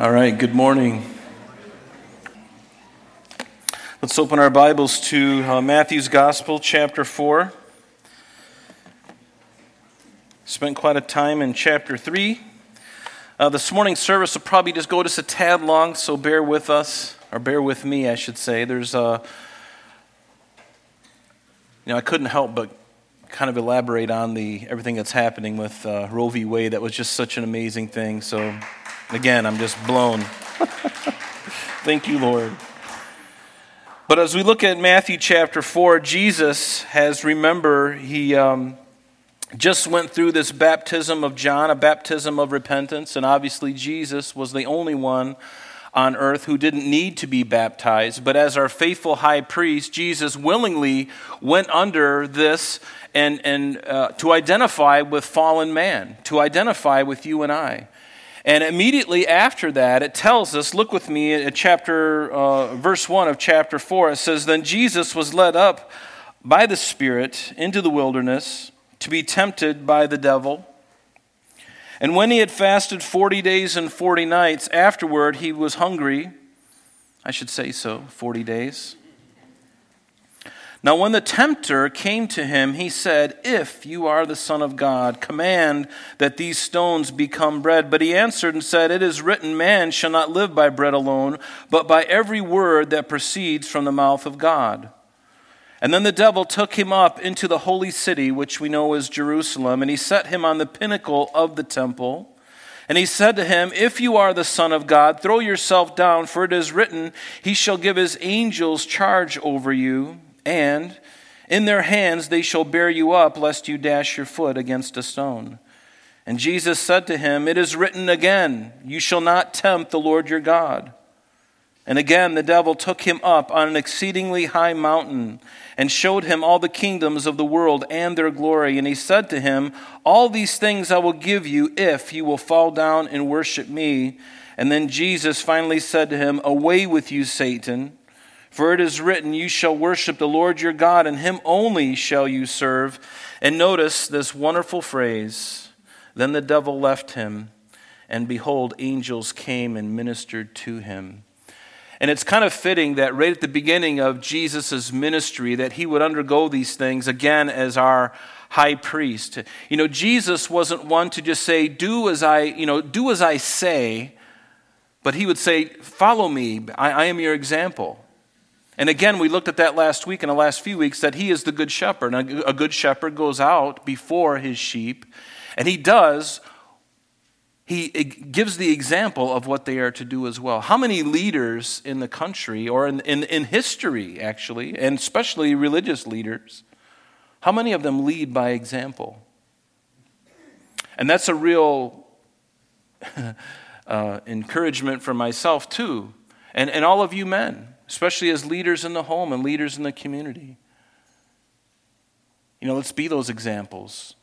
All right, good morning. Let's open our Bibles to uh, Matthew's Gospel, chapter 4. Spent quite a time in chapter 3. Uh, this morning's service will probably just go just a tad long, so bear with us, or bear with me, I should say. There's, uh, you know, I couldn't help but kind of elaborate on the everything that's happening with uh, Roe v. Wade. That was just such an amazing thing. So Again, I'm just blown. Thank you, Lord. But as we look at Matthew chapter 4, Jesus has, remember, he um, just went through this baptism of John, a baptism of repentance, and obviously Jesus was the only one on earth who didn't need to be baptized. But as our faithful high priest, Jesus willingly went under this and, and uh, to identify with fallen man, to identify with you and I. And immediately after that, it tells us, look with me at chapter, uh, verse 1 of chapter 4. It says, Then Jesus was led up by the Spirit into the wilderness to be tempted by the devil. And when he had fasted 40 days and 40 nights, afterward he was hungry. I should say so, 40 days. Now, when the tempter came to him, he said, If you are the Son of God, command that these stones become bread. But he answered and said, It is written, Man shall not live by bread alone, but by every word that proceeds from the mouth of God. And then the devil took him up into the holy city, which we know is Jerusalem, and he set him on the pinnacle of the temple. And he said to him, If you are the Son of God, throw yourself down, for it is written, He shall give his angels charge over you and in their hands they shall bear you up, lest you dash your foot against a stone. And Jesus said to him, It is written again, You shall not tempt the Lord your God. And again the devil took him up on an exceedingly high mountain and showed him all the kingdoms of the world and their glory. And he said to him, All these things I will give you if you will fall down and worship me. And then Jesus finally said to him, Away with you, Satan. For it is written, You shall worship the Lord your God, and him only shall you serve. And notice this wonderful phrase Then the devil left him, and behold, angels came and ministered to him. And it's kind of fitting that right at the beginning of Jesus' ministry that he would undergo these things again as our high priest. You know, Jesus wasn't one to just say, do as I, you know, do as I say, but he would say, follow me. I, I am your example. And again, we looked at that last week and the last few weeks that he is the good shepherd. And a good shepherd goes out before his sheep, and he does, he gives the example of what they are to do as well. How many leaders in the country, or in, in, in history actually, and especially religious leaders, how many of them lead by example? And that's a real uh, encouragement for myself, too, and, and all of you men especially as leaders in the home and leaders in the community. You know, let's be those examples.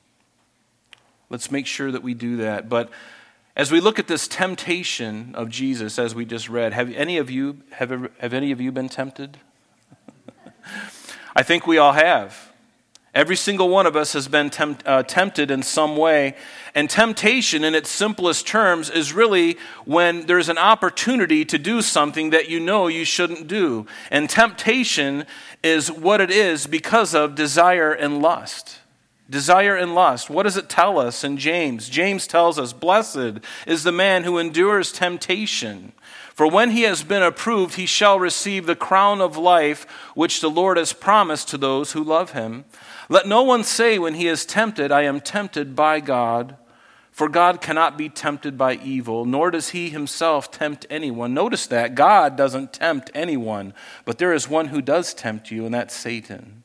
Let's make sure that we do that. But as we look at this temptation of Jesus, as we just read, have any of you have, ever, have any of you been tempted? I think we all have. Every single one of us has been tempt, uh, tempted in some way. And temptation, in its simplest terms, is really when there's an opportunity to do something that you know you shouldn't do. And temptation is what it is because of desire and lust. Desire and lust. What does it tell us in James? James tells us, Blessed is the man who endures temptation. For when he has been approved, he shall receive the crown of life which the Lord has promised to those who love him. Let no one say when he is tempted, I am tempted by God. For God cannot be tempted by evil, nor does he himself tempt anyone. Notice that God doesn't tempt anyone, but there is one who does tempt you, and that's Satan.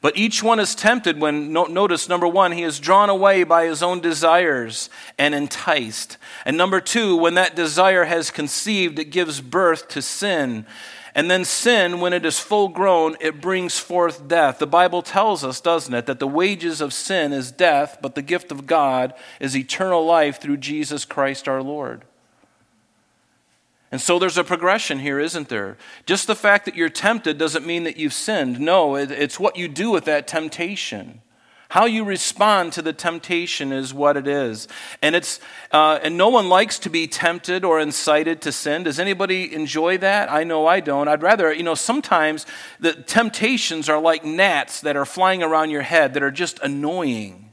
But each one is tempted when, notice, number one, he is drawn away by his own desires and enticed. And number two, when that desire has conceived, it gives birth to sin. And then sin, when it is full grown, it brings forth death. The Bible tells us, doesn't it, that the wages of sin is death, but the gift of God is eternal life through Jesus Christ our Lord. And so there's a progression here, isn't there? Just the fact that you're tempted doesn't mean that you've sinned. No, it's what you do with that temptation. How you respond to the temptation is what it is. And, it's, uh, and no one likes to be tempted or incited to sin. Does anybody enjoy that? I know I don't. I'd rather, you know, sometimes the temptations are like gnats that are flying around your head that are just annoying.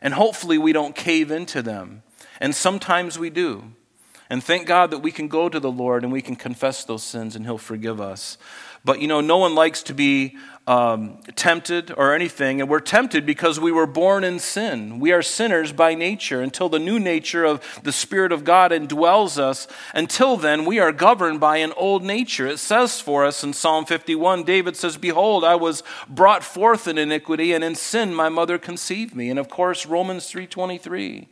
And hopefully we don't cave into them. And sometimes we do. And thank God that we can go to the Lord and we can confess those sins and He'll forgive us. But you know, no one likes to be um, tempted or anything. And we're tempted because we were born in sin. We are sinners by nature until the new nature of the Spirit of God indwells us. Until then, we are governed by an old nature. It says for us in Psalm 51, David says, Behold, I was brought forth in iniquity, and in sin my mother conceived me. And of course, Romans 3.23,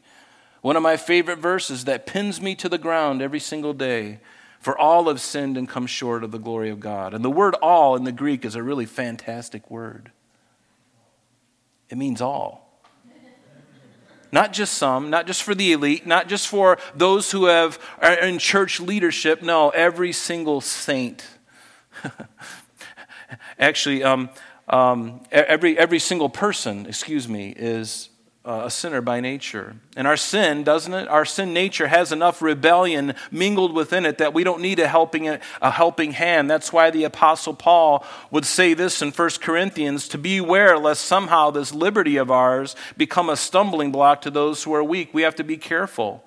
one of my favorite verses that pins me to the ground every single day. For all have sinned and come short of the glory of God. And the word all in the Greek is a really fantastic word. It means all. Not just some, not just for the elite, not just for those who have are in church leadership. No, every single saint. Actually, um, um, every, every single person, excuse me, is uh, a sinner by nature. And our sin, doesn't it? Our sin nature has enough rebellion mingled within it that we don't need a helping, a helping hand. That's why the Apostle Paul would say this in 1 Corinthians to beware lest somehow this liberty of ours become a stumbling block to those who are weak. We have to be careful.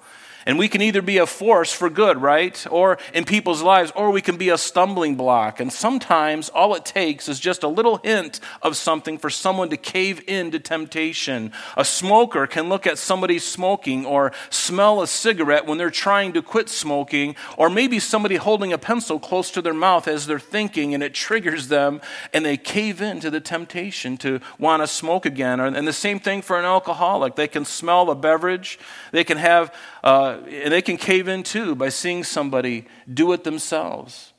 And we can either be a force for good, right? Or in people's lives, or we can be a stumbling block. And sometimes all it takes is just a little hint of something for someone to cave into temptation. A smoker can look at somebody smoking or smell a cigarette when they're trying to quit smoking, or maybe somebody holding a pencil close to their mouth as they're thinking and it triggers them and they cave into the temptation to want to smoke again. And the same thing for an alcoholic. They can smell a beverage, they can have. Uh, Uh, and they can cave in too by seeing somebody do it themselves.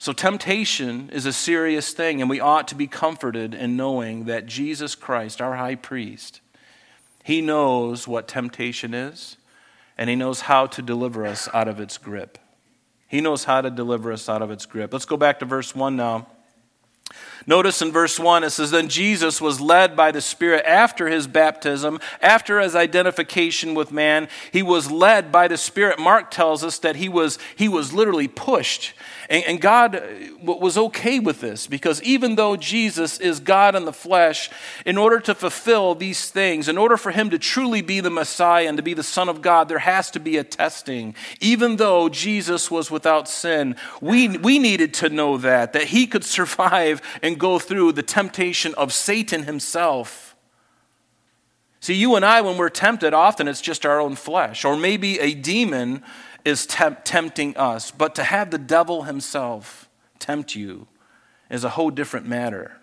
So, temptation is a serious thing, and we ought to be comforted in knowing that Jesus Christ, our high priest, he knows what temptation is, and he knows how to deliver us out of its grip. He knows how to deliver us out of its grip. Let's go back to verse 1 now. Notice in verse 1, it says, Then Jesus was led by the Spirit after his baptism, after his identification with man. He was led by the Spirit. Mark tells us that he was, he was literally pushed. And, and God uh, was okay with this because even though Jesus is God in the flesh, in order to fulfill these things, in order for him to truly be the Messiah and to be the Son of God, there has to be a testing. Even though Jesus was without sin, we, we needed to know that, that he could survive and go through the temptation of Satan himself. See, you and I, when we're tempted, often it's just our own flesh, or maybe a demon is temp- tempting us, but to have the devil himself tempt you is a whole different matter.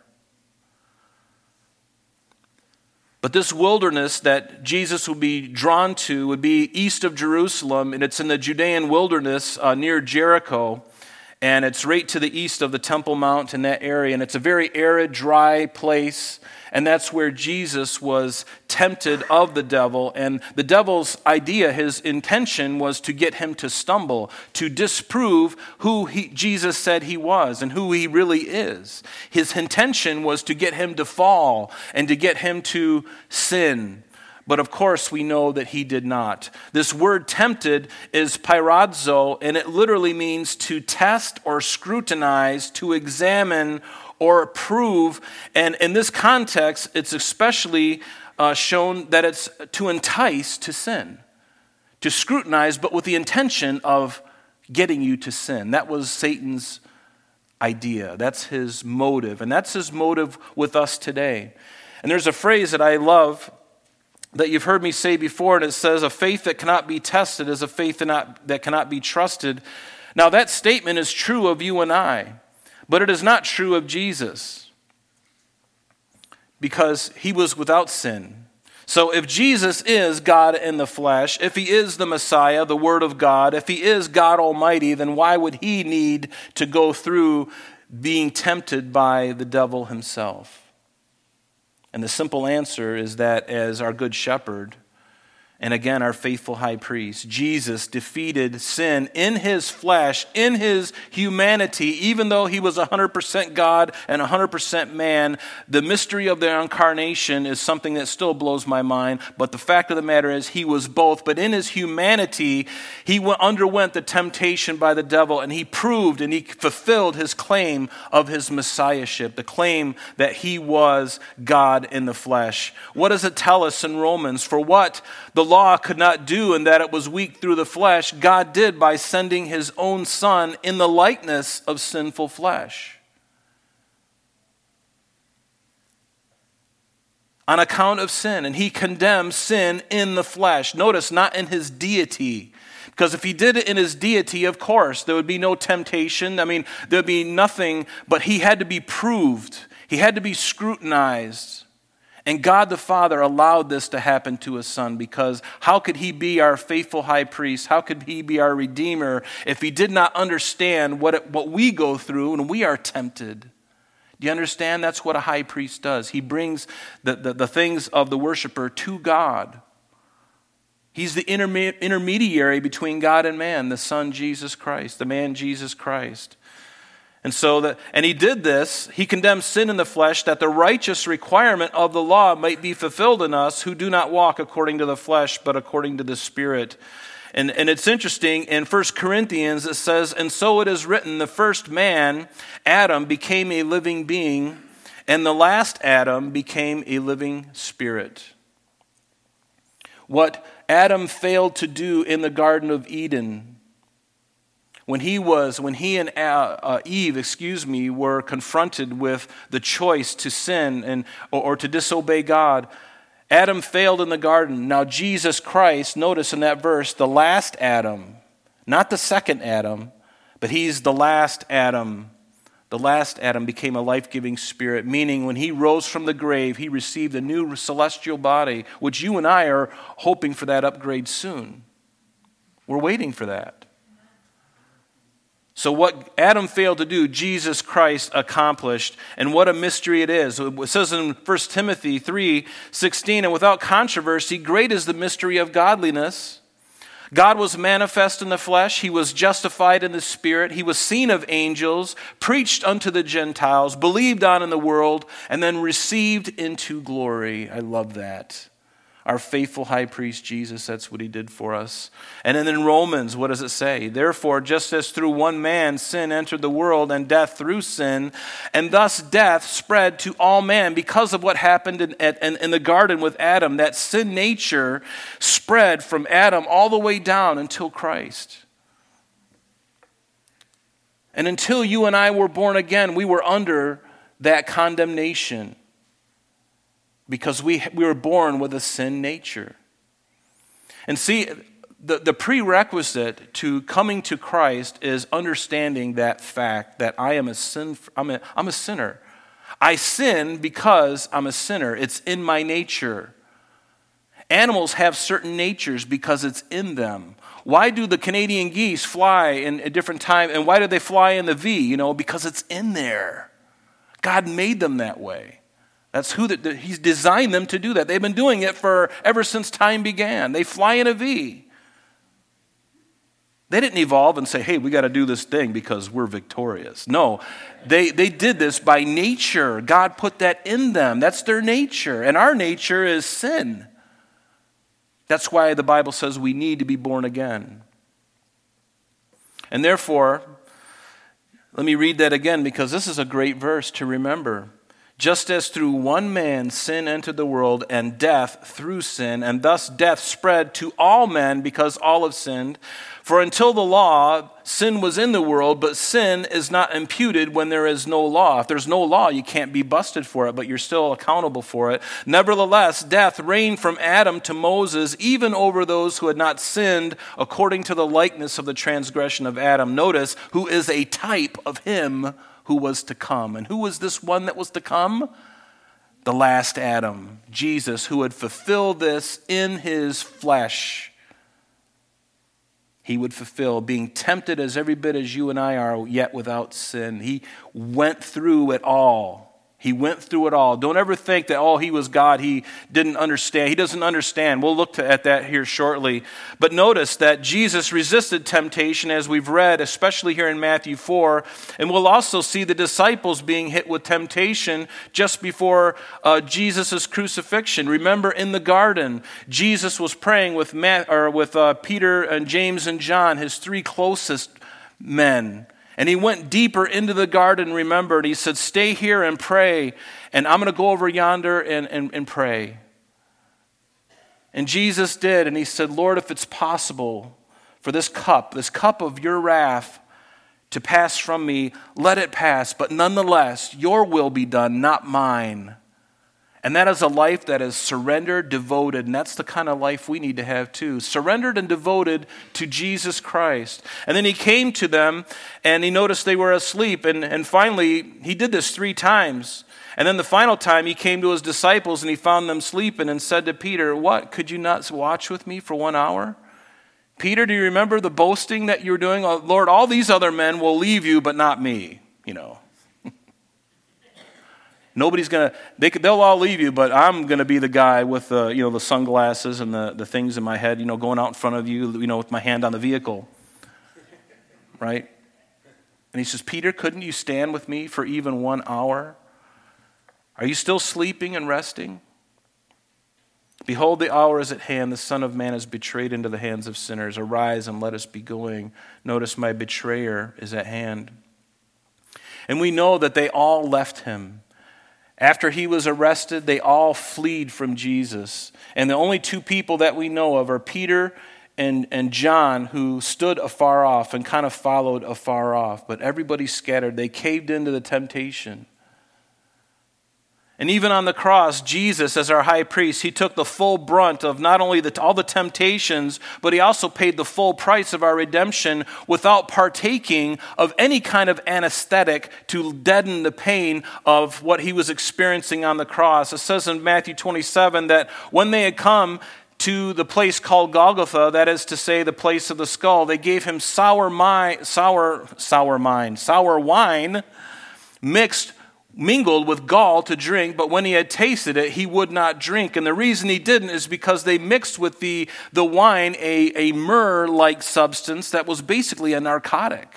But this wilderness that Jesus would be drawn to would be east of Jerusalem, and it's in the Judean wilderness uh, near Jericho and it's right to the east of the Temple Mount in that area. And it's a very arid, dry place. And that's where Jesus was tempted of the devil. And the devil's idea, his intention, was to get him to stumble, to disprove who he, Jesus said he was and who he really is. His intention was to get him to fall and to get him to sin. But of course, we know that he did not. This word tempted is peirazo, and it literally means to test or scrutinize, to examine or prove. And in this context, it's especially uh, shown that it's to entice to sin, to scrutinize, but with the intention of getting you to sin. That was Satan's idea. That's his motive. And that's his motive with us today. And there's a phrase that I love that you've heard me say before, and it says, A faith that cannot be tested is a faith that, not, that cannot be trusted. Now, that statement is true of you and I, but it is not true of Jesus because he was without sin. So, if Jesus is God in the flesh, if he is the Messiah, the Word of God, if he is God Almighty, then why would he need to go through being tempted by the devil himself? And the simple answer is that as our good shepherd, and again, our faithful high priest, Jesus defeated sin in his flesh, in his humanity, even though he was 100% God and 100% man. The mystery of the incarnation is something that still blows my mind, but the fact of the matter is, he was both. But in his humanity, he underwent the temptation by the devil, and he proved and he fulfilled his claim of his messiahship, the claim that he was God in the flesh. What does it tell us in Romans? For what the law could not do and that it was weak through the flesh, God did by sending his own Son in the likeness of sinful flesh. On account of sin, and he condemns sin in the flesh. Notice, not in his deity. Because if he did it in his deity, of course, there would be no temptation. I mean, there would be nothing, but he had to be proved, he had to be scrutinized. And God the Father allowed this to happen to his son because how could he be our faithful high priest? How could he be our redeemer if he did not understand what, it, what we go through when we are tempted? Do you understand? That's what a high priest does. He brings the, the, the things of the worshiper to God. He's the intermediary between God and man, the Son Jesus Christ, the man Jesus Christ. And so that and he did this, he condemned sin in the flesh that the righteous requirement of the law might be fulfilled in us who do not walk according to the flesh but according to the spirit. And, and it's interesting in 1 Corinthians it says, And so it is written, the first man, Adam, became a living being, and the last Adam became a living spirit. What Adam failed to do in the Garden of Eden, when he was when he and uh, uh, eve excuse me were confronted with the choice to sin and or, or to disobey god adam failed in the garden now jesus christ notice in that verse the last adam not the second adam but he's the last adam the last Adam became a life giving spirit, meaning when he rose from the grave, he received a new celestial body, which you and I are hoping for that upgrade soon. We're waiting for that. So, what Adam failed to do, Jesus Christ accomplished. And what a mystery it is. It says in 1 Timothy 3 16, and without controversy, great is the mystery of godliness. God was manifest in the flesh. He was justified in the spirit. He was seen of angels, preached unto the Gentiles, believed on in the world, and then received into glory. I love that our faithful high priest Jesus. That's what he did for us. And then in Romans, what does it say? Therefore, just as through one man sin entered the world and death through sin, and thus death spread to all men because of what happened in, in, in the garden with Adam, that sin nature spread from Adam all the way down until Christ. And until you and I were born again, we were under that condemnation because we, we were born with a sin nature. And see, the, the prerequisite to coming to Christ is understanding that fact that I am a, sin, I'm a, I'm a sinner. I sin because I'm a sinner, it's in my nature. Animals have certain natures because it's in them. Why do the Canadian geese fly in a different time? And why do they fly in the V? You know, because it's in there. God made them that way. That's who the, he's designed them to do that. They've been doing it for ever since time began. They fly in a V. They didn't evolve and say, hey, we got to do this thing because we're victorious. No, they, they did this by nature. God put that in them. That's their nature. And our nature is sin. That's why the Bible says we need to be born again. And therefore, let me read that again because this is a great verse to remember. Just as through one man sin entered the world, and death through sin, and thus death spread to all men because all have sinned. For until the law, sin was in the world, but sin is not imputed when there is no law. If there's no law, you can't be busted for it, but you're still accountable for it. Nevertheless, death reigned from Adam to Moses, even over those who had not sinned according to the likeness of the transgression of Adam. Notice, who is a type of him who was to come. And who was this one that was to come? The last Adam, Jesus, who would fulfill this in his flesh. He would fulfill, being tempted as every bit as you and I are, yet without sin. He went through it all. He went through it all. Don't ever think that, oh, he was God. He didn't understand. He doesn't understand. We'll look to, at that here shortly. But notice that Jesus resisted temptation, as we've read, especially here in Matthew 4. And we'll also see the disciples being hit with temptation just before uh, Jesus' crucifixion. Remember in the garden, Jesus was praying with, Matt, or with uh, Peter and James and John, his three closest men. And he went deeper into the garden, remembered. He said, Stay here and pray, and I'm going to go over yonder and, and, and pray. And Jesus did, and he said, Lord, if it's possible for this cup, this cup of your wrath, to pass from me, let it pass. But nonetheless, your will be done, not mine. And that is a life that is surrendered, devoted, and that's the kind of life we need to have too. Surrendered and devoted to Jesus Christ. And then he came to them and he noticed they were asleep. And, and finally, he did this three times. And then the final time he came to his disciples and he found them sleeping and said to Peter, What? Could you not watch with me for one hour? Peter, do you remember the boasting that you were doing? Lord, all these other men will leave you, but not me, you know. Nobody's going to, they, they'll all leave you, but I'm going to be the guy with the, you know, the sunglasses and the, the things in my head, you know, going out in front of you, you know, with my hand on the vehicle. Right? And he says, Peter, couldn't you stand with me for even one hour? Are you still sleeping and resting? Behold, the hour is at hand. The Son of Man is betrayed into the hands of sinners. Arise and let us be going. Notice my betrayer is at hand. And we know that they all left him. After he was arrested, they all fled from Jesus. And the only two people that we know of are Peter and, and John, who stood afar off and kind of followed afar off. But everybody scattered. They caved into the temptation. And even on the cross, Jesus, as our high priest, he took the full brunt of not only the, all the temptations, but he also paid the full price of our redemption without partaking of any kind of anesthetic to deaden the pain of what he was experiencing on the cross. It says in Matthew 27 that when they had come, to the place called Golgotha, that is to say, the place of the skull. They gave him sour, mi- sour, sour wine, sour wine mixed mingled with gall to drink, but when he had tasted it, he would not drink. And the reason he didn't is because they mixed with the, the wine a, a myrrh like substance that was basically a narcotic.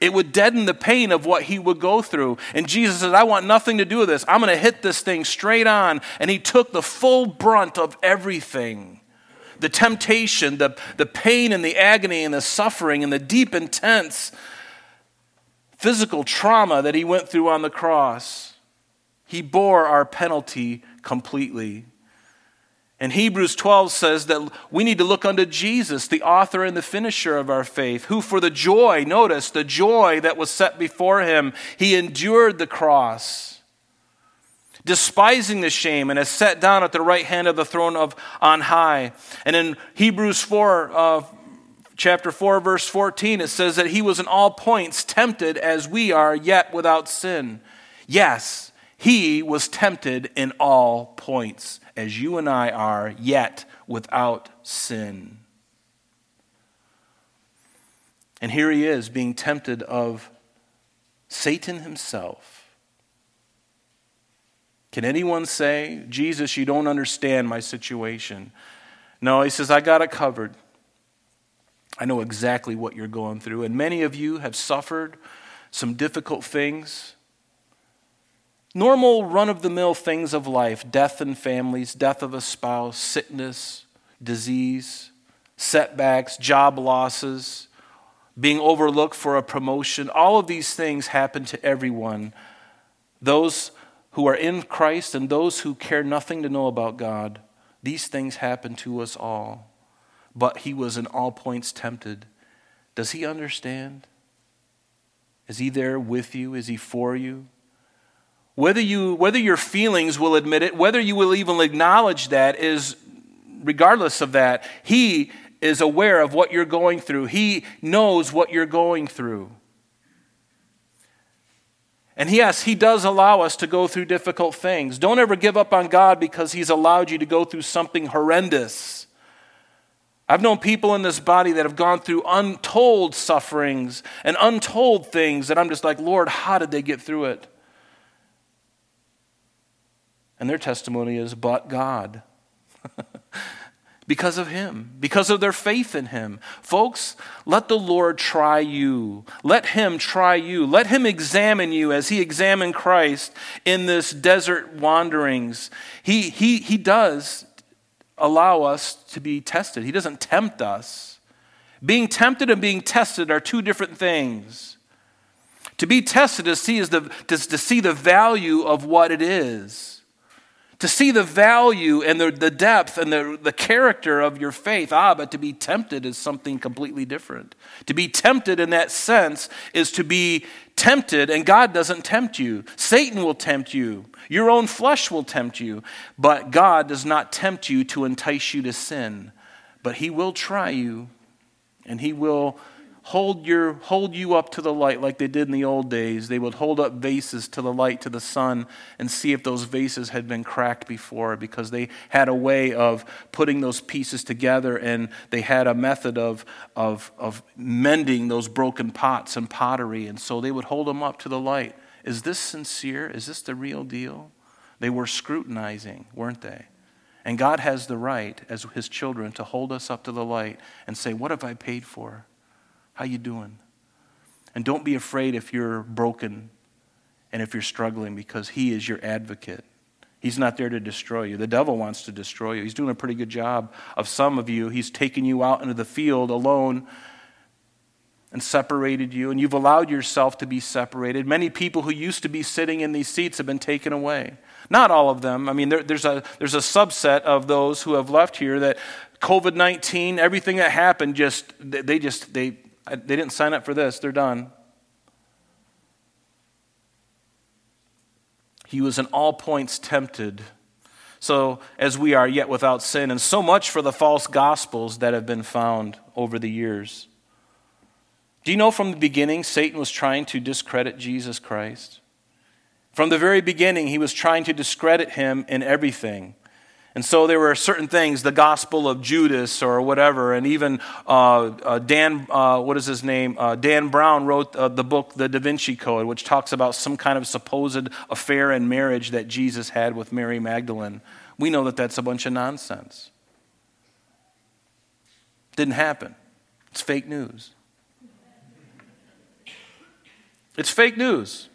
It would deaden the pain of what he would go through. And Jesus said, I want nothing to do with this. I'm going to hit this thing straight on. And he took the full brunt of everything the temptation, the, the pain and the agony and the suffering and the deep, intense physical trauma that he went through on the cross. He bore our penalty completely. And Hebrews 12 says that we need to look unto Jesus, the author and the finisher of our faith, who for the joy, notice, the joy that was set before him, he endured the cross, despising the shame, and has sat down at the right hand of the throne of on high. And in Hebrews 4, uh, chapter 4, verse 14, it says that he was in all points tempted as we are, yet without sin. Yes, he was tempted in all points as you and I are, yet without sin. And here he is being tempted of Satan himself. Can anyone say, Jesus, you don't understand my situation? No, he says, I got it covered. I know exactly what you're going through. And many of you have suffered some difficult things. Normal run of the mill things of life death in families, death of a spouse, sickness, disease, setbacks, job losses, being overlooked for a promotion. All of these things happen to everyone. Those who are in Christ and those who care nothing to know about God. These things happen to us all but he was in all points tempted. Does he understand? Is he there with you? Is he for you? Whether, you, whether your feelings will admit it, whether you will even acknowledge that, is regardless of that, he is aware of what you're going through. He knows what you're going through. And yes, He does allow us to go through difficult things. Don't ever give up on God because He's allowed you to go through something horrendous. I've known people in this body that have gone through untold sufferings and untold things that I'm just like, Lord, how did they get through it? And their testimony is, but God. because of Him, because of their faith in Him. Folks, let the Lord try you. Let Him try you. Let Him examine you as He examined Christ in this desert wanderings. He, he, he does allow us to be tested, He doesn't tempt us. Being tempted and being tested are two different things. To be tested to see, is the, to see the value of what it is to see the value and the, the depth and the, the character of your faith. Ah, but to be tempted is something completely different. To be tempted in that sense is to be tempted, and God doesn't tempt you. Satan will tempt you, your own flesh will tempt you, but God does not tempt you to entice you to sin. But He will try you, and He will hold, your, hold you up to the light like they did in the old days. They would hold up vases to the light, to the sun, and see if those vases had been cracked before because they had a way of putting those pieces together and they had a method of, of, of mending those broken pots and pottery. And so they would hold them up to the light. Is this sincere? Is this the real deal? They were scrutinizing, weren't they? And God has the right, as his children, to hold us up to the light and say, What have I paid for? How you doing? And don't be afraid if you're broken and if you're struggling because he is your advocate. He's not there to destroy you. The devil wants to destroy you. He's doing a pretty good job of some of you. He's taken you out into the field alone and separated you, and you've allowed yourself to be separated. Many people who used to be sitting in these seats have been taken away. Not all of them. I mean, there, there's, a, there's a subset of those who have left here that COVID 19, everything that happened, just, they just, they, they didn't sign up for this, they're done. He was in all points tempted, so as we are, yet without sin. And so much for the false gospels that have been found over the years. Do you know from the beginning, Satan was trying to discredit Jesus Christ? From the very beginning, he was trying to discredit him in everything. And so there were certain things, the Gospel of Judas or whatever, and even uh, uh, Dan, uh, what is his name? Uh, Dan Brown wrote uh, the book, The Da Vinci Code, which talks about some kind of supposed affair and marriage that Jesus had with Mary Magdalene. We know that that's a bunch of nonsense. Didn't happen. It's fake news. It's fake news.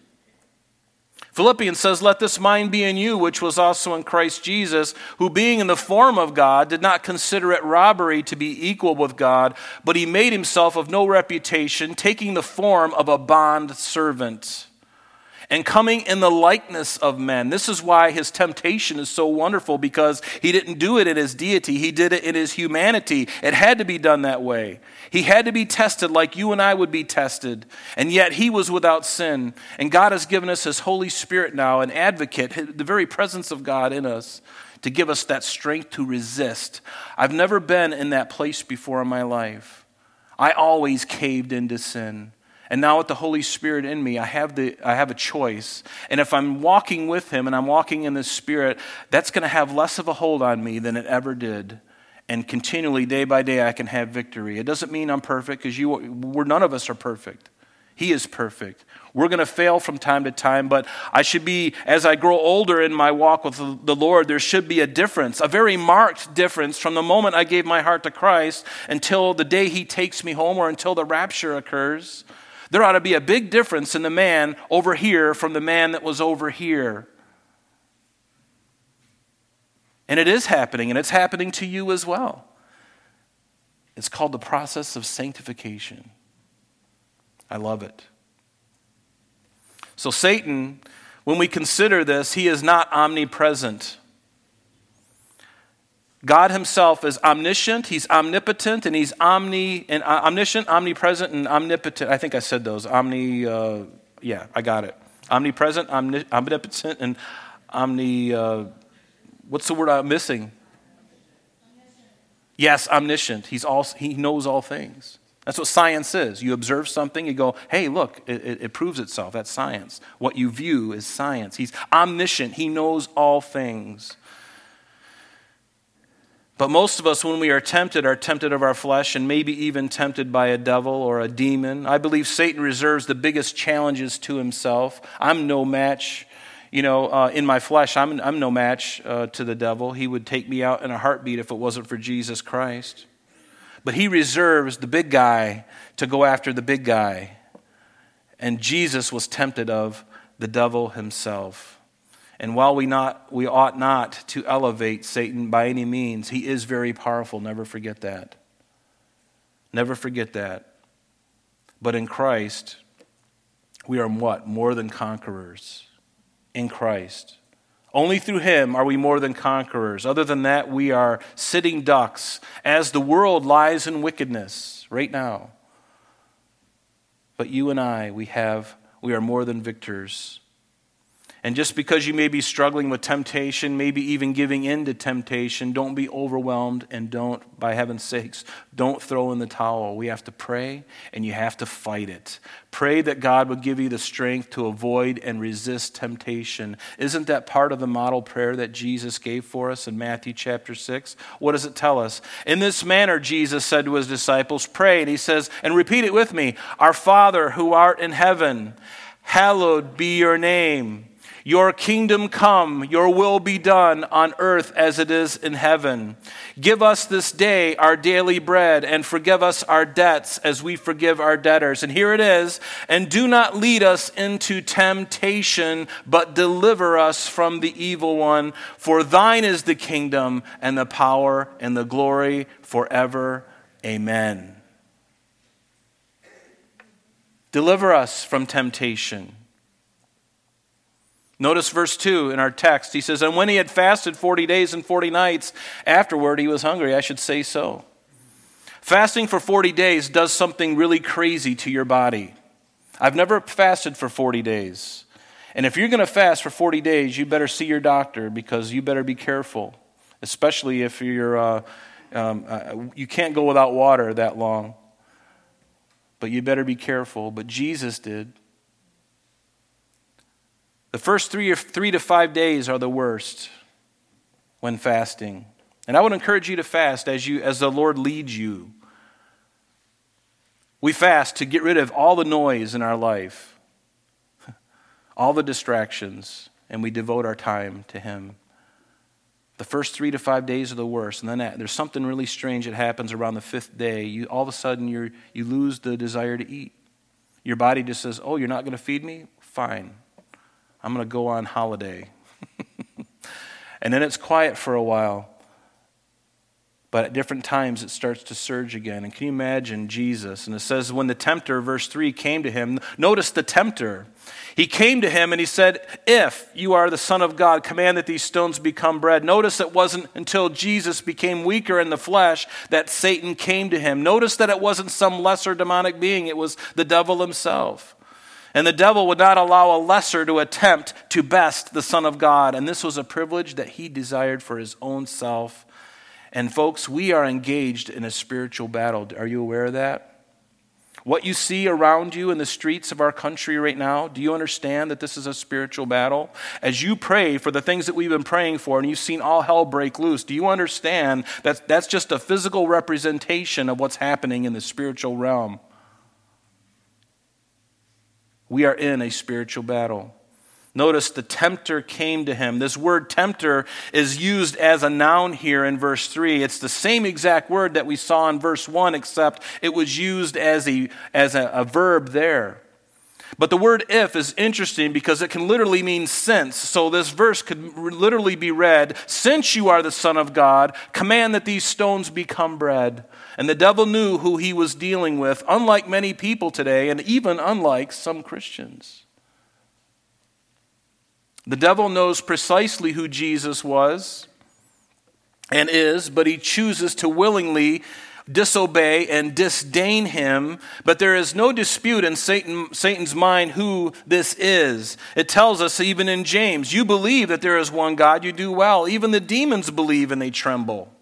Philippians says, Let this mind be in you, which was also in Christ Jesus, who being in the form of God did not consider it robbery to be equal with God, but he made himself of no reputation, taking the form of a bond servant and coming in the likeness of men. This is why his temptation is so wonderful because he didn't do it in his deity, he did it in his humanity. It had to be done that way. He had to be tested like you and I would be tested, and yet he was without sin. And God has given us his Holy Spirit now, an advocate, the very presence of God in us. To give us that strength to resist. I've never been in that place before in my life. I always caved into sin. And now with the Holy Spirit in me, I have, the, I have a choice. And if I'm walking with Him and I'm walking in the Spirit, that's going to have less of a hold on me than it ever did. And continually, day by day, I can have victory. It doesn't mean I'm perfect because we're, none of us are perfect. He is perfect. We're going to fail from time to time, but I should be, as I grow older in my walk with the Lord, there should be a difference, a very marked difference from the moment I gave my heart to Christ until the day He takes me home or until the rapture occurs. There ought to be a big difference in the man over here from the man that was over here. And it is happening, and it's happening to you as well. It's called the process of sanctification. I love it. So, Satan, when we consider this, he is not omnipresent. God himself is omniscient, he's omnipotent, and he's omni and uh, omniscient, omnipresent, and omnipotent. I think I said those. Omni, uh, yeah, I got it. Omnipresent, omni, omnipotent, and omni. Uh, what's the word I'm missing? Omniscient. Yes, omniscient. He's all, he knows all things. That's what science is. You observe something, you go, hey, look, it, it, it proves itself. That's science. What you view is science. He's omniscient, he knows all things. But most of us, when we are tempted, are tempted of our flesh and maybe even tempted by a devil or a demon. I believe Satan reserves the biggest challenges to himself. I'm no match. You know, uh, in my flesh, I'm, I'm no match uh, to the devil. He would take me out in a heartbeat if it wasn't for Jesus Christ. But he reserves the big guy to go after the big guy. And Jesus was tempted of the devil himself. And while we, not, we ought not to elevate Satan by any means, he is very powerful. Never forget that. Never forget that. But in Christ, we are what? More than conquerors. In Christ. Only through him are we more than conquerors. Other than that, we are sitting ducks as the world lies in wickedness right now. But you and I, we have we are more than victors and just because you may be struggling with temptation, maybe even giving in to temptation, don't be overwhelmed and don't, by heaven's sakes, don't throw in the towel. We have to pray and you have to fight it. Pray that God would give you the strength to avoid and resist temptation. Isn't that part of the model prayer that Jesus gave for us in Matthew chapter 6? What does it tell us? In this manner, Jesus said to his disciples, Pray. And he says, and repeat it with me Our Father who art in heaven, hallowed be your name. Your kingdom come, your will be done on earth as it is in heaven. Give us this day our daily bread and forgive us our debts as we forgive our debtors. And here it is. And do not lead us into temptation, but deliver us from the evil one. For thine is the kingdom and the power and the glory forever. Amen. Deliver us from temptation. Notice verse 2 in our text. He says, And when he had fasted 40 days and 40 nights, afterward he was hungry. I should say so. Fasting for 40 days does something really crazy to your body. I've never fasted for 40 days. And if you're going to fast for 40 days, you better see your doctor because you better be careful, especially if you're, uh, um, uh, you can't go without water that long. But you better be careful. But Jesus did. The first three, or three to five days are the worst when fasting. And I would encourage you to fast as, you, as the Lord leads you. We fast to get rid of all the noise in our life, all the distractions, and we devote our time to Him. The first three to five days are the worst, and then there's something really strange that happens around the fifth day. You, all of a sudden, you you lose the desire to eat. Your body just says, Oh, you're not going to feed me? Fine. I'm going to go on holiday. and then it's quiet for a while. But at different times, it starts to surge again. And can you imagine Jesus? And it says, when the tempter, verse 3, came to him, notice the tempter. He came to him and he said, If you are the Son of God, command that these stones become bread. Notice it wasn't until Jesus became weaker in the flesh that Satan came to him. Notice that it wasn't some lesser demonic being, it was the devil himself. And the devil would not allow a lesser to attempt to best the Son of God. And this was a privilege that he desired for his own self. And folks, we are engaged in a spiritual battle. Are you aware of that? What you see around you in the streets of our country right now, do you understand that this is a spiritual battle? As you pray for the things that we've been praying for and you've seen all hell break loose, do you understand that that's just a physical representation of what's happening in the spiritual realm? We are in a spiritual battle. Notice the tempter came to him. This word tempter is used as a noun here in verse 3. It's the same exact word that we saw in verse 1, except it was used as a, as a, a verb there. But the word if is interesting because it can literally mean since. So this verse could literally be read Since you are the Son of God, command that these stones become bread. And the devil knew who he was dealing with, unlike many people today, and even unlike some Christians. The devil knows precisely who Jesus was and is, but he chooses to willingly disobey and disdain him, but there is no dispute in Satan, Satan's mind who this is. It tells us, even in James, you believe that there is one God, you do well. Even the demons believe and they tremble.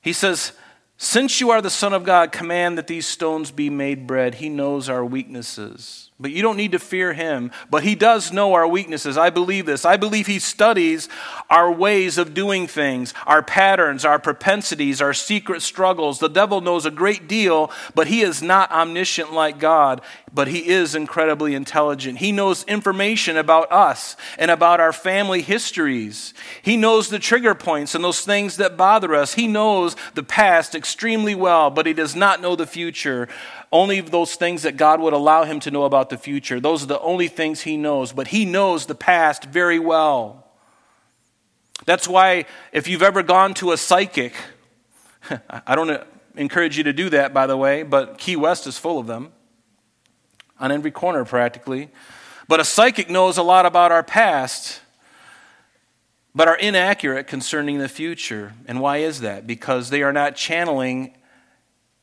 He says, Since you are the Son of God, command that these stones be made bread. He knows our weaknesses. But you don't need to fear him. But he does know our weaknesses. I believe this. I believe he studies our ways of doing things, our patterns, our propensities, our secret struggles. The devil knows a great deal, but he is not omniscient like God. but he is incredibly intelligent. He knows information about us and about our family histories. He knows the trigger points and those things that bother us. He knows the past extremely well, but he does not know the future. Only those things that God would allow him to know about the future. Those are the only things he knows, but he knows the past very well. That's why, if you've ever gone to a psychic, I don't encourage you to do that, by the way, but Key West is full of them on every corner practically. But a psychic knows a lot about our past, but are inaccurate concerning the future. And why is that? Because they are not channeling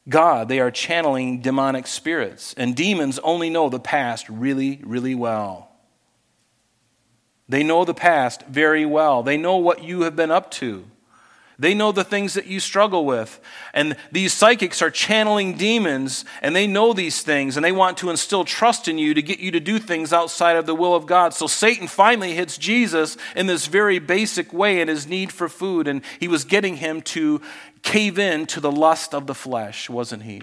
God, they are channeling demonic spirits. And demons only know the past really, really well. They know the past very well. They know what you have been up to. They know the things that you struggle with. And these psychics are channeling demons, and they know these things, and they want to instill trust in you to get you to do things outside of the will of God. So Satan finally hits Jesus in this very basic way in his need for food, and he was getting him to cave in to the lust of the flesh, wasn't he?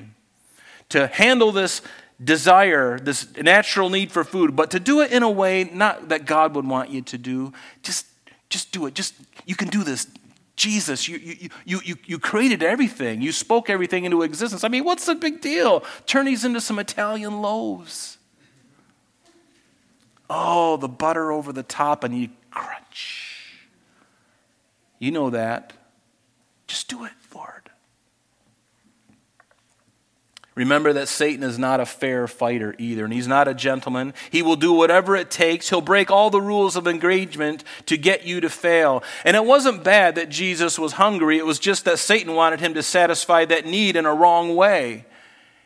To handle this desire, this natural need for food, but to do it in a way not that God would want you to do. Just, just do it. Just you can do this. Jesus, you, you, you, you, you created everything. You spoke everything into existence. I mean, what's the big deal? Turn these into some Italian loaves. Oh, the butter over the top and you crunch. You know that. Just do it, Lord. Remember that Satan is not a fair fighter either, and he's not a gentleman. He will do whatever it takes. He'll break all the rules of engagement to get you to fail. And it wasn't bad that Jesus was hungry, it was just that Satan wanted him to satisfy that need in a wrong way.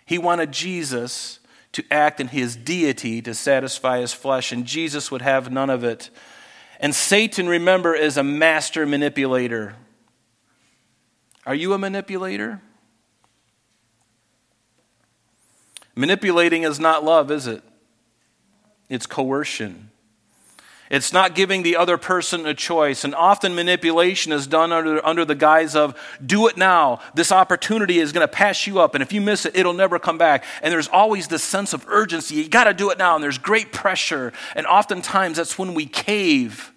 He wanted Jesus to act in his deity to satisfy his flesh, and Jesus would have none of it. And Satan, remember, is a master manipulator. Are you a manipulator? Manipulating is not love, is it? It's coercion. It's not giving the other person a choice. And often manipulation is done under, under the guise of, do it now. This opportunity is going to pass you up. And if you miss it, it'll never come back. And there's always this sense of urgency. You got to do it now. And there's great pressure. And oftentimes that's when we cave.